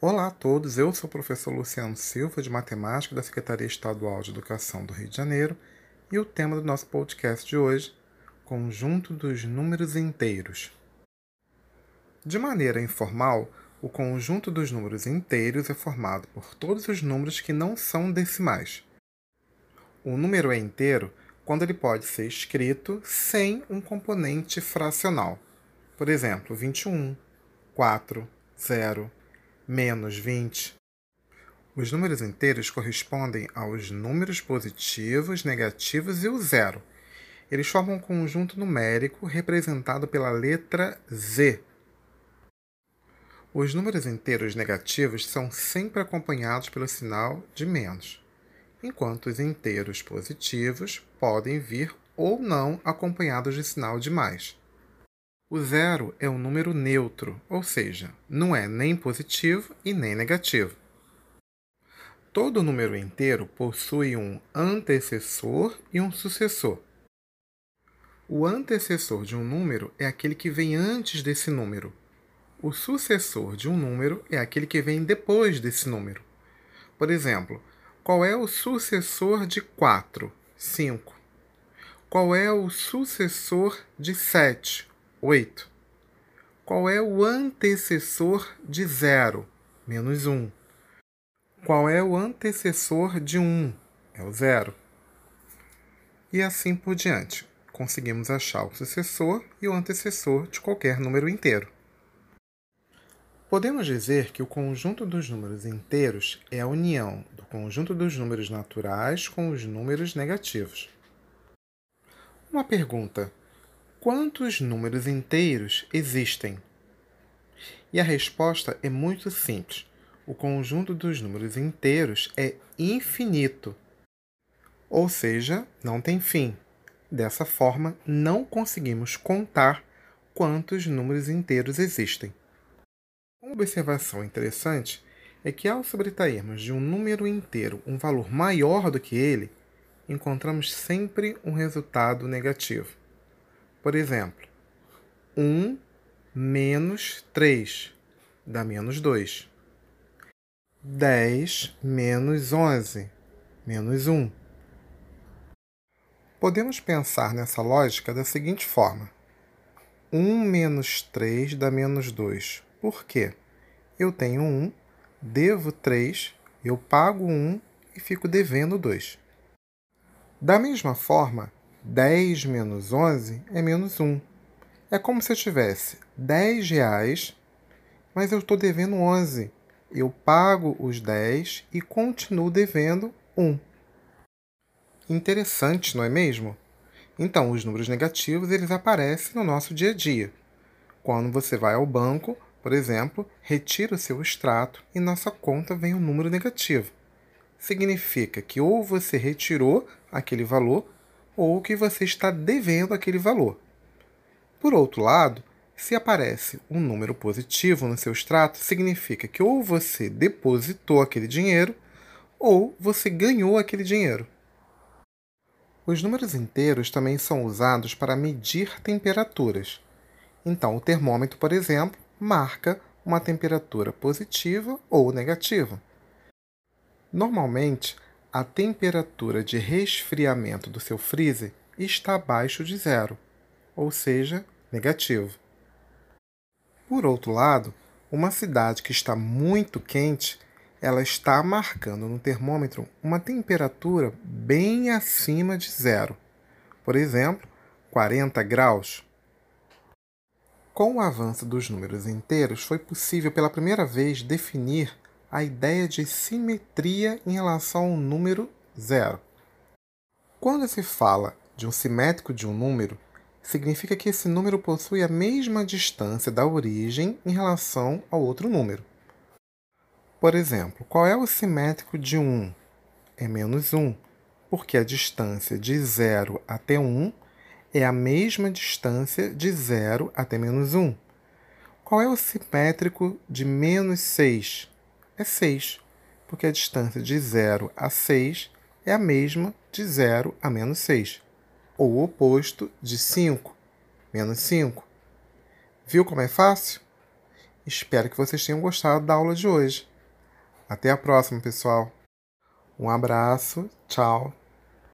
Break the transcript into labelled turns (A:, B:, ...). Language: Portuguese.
A: Olá a todos, eu sou o professor Luciano Silva, de Matemática da Secretaria Estadual de Educação do Rio de Janeiro, e o tema do nosso podcast de hoje, conjunto dos números inteiros. De maneira informal, o conjunto dos números inteiros é formado por todos os números que não são decimais. O número é inteiro quando ele pode ser escrito sem um componente fracional. Por exemplo, 21, 4, 0, menos 20. Os números inteiros correspondem aos números positivos, negativos e o zero. Eles formam um conjunto numérico representado pela letra Z. Os números inteiros negativos são sempre acompanhados pelo sinal de menos, enquanto os inteiros positivos podem vir ou não acompanhados de sinal de mais. O zero é um número neutro, ou seja, não é nem positivo e nem negativo. Todo número inteiro possui um antecessor e um sucessor. O antecessor de um número é aquele que vem antes desse número. O sucessor de um número é aquele que vem depois desse número. Por exemplo, qual é o sucessor de 4? 5. Qual é o sucessor de 7? 8. Qual é o antecessor de 0? Menos 1. Qual é o antecessor de 1? É o 0. E assim por diante. Conseguimos achar o sucessor e o antecessor de qualquer número inteiro. Podemos dizer que o conjunto dos números inteiros é a união do conjunto dos números naturais com os números negativos. Uma pergunta: Quantos números inteiros existem? E a resposta é muito simples. O conjunto dos números inteiros é infinito, ou seja, não tem fim. Dessa forma, não conseguimos contar quantos números inteiros existem. Uma observação interessante é que, ao subtrairmos de um número inteiro um valor maior do que ele, encontramos sempre um resultado negativo. Por exemplo, 1 menos 3 dá menos 2. 10 menos 11, menos 1. Podemos pensar nessa lógica da seguinte forma: 1 menos 3 dá menos 2. Por quê? Eu tenho 1, devo 3, eu pago 1 e fico devendo 2. Da mesma forma, 10 menos 11 é menos 1. É como se eu tivesse 10 reais, mas eu estou devendo 11. Eu pago os 10 e continuo devendo 1. Interessante, não é mesmo? Então, os números negativos eles aparecem no nosso dia a dia. Quando você vai ao banco, por exemplo, retira o seu extrato e na sua conta vem um número negativo. Significa que ou você retirou aquele valor ou que você está devendo aquele valor. Por outro lado, se aparece um número positivo no seu extrato, significa que ou você depositou aquele dinheiro ou você ganhou aquele dinheiro. Os números inteiros também são usados para medir temperaturas. Então, o termômetro, por exemplo, marca uma temperatura positiva ou negativa. Normalmente, a temperatura de resfriamento do seu freezer está abaixo de zero, ou seja, negativo. Por outro lado, uma cidade que está muito quente, ela está marcando no termômetro uma temperatura bem acima de zero. Por exemplo, 40 graus. Com o avanço dos números inteiros, foi possível pela primeira vez definir a ideia de simetria em relação ao número zero. Quando se fala de um simétrico de um número, significa que esse número possui a mesma distância da origem em relação ao outro número. Por exemplo, qual é o simétrico de 1? É menos 1, porque a distância de 0 até 1 é a mesma distância de 0 até menos 1. Qual é o simétrico de menos 6? É 6, porque a distância de 0 a 6 é a mesma de 0 a menos 6, ou o oposto de 5, menos 5. Viu como é fácil? Espero que vocês tenham gostado da aula de hoje. Até a próxima, pessoal. Um abraço, tchau.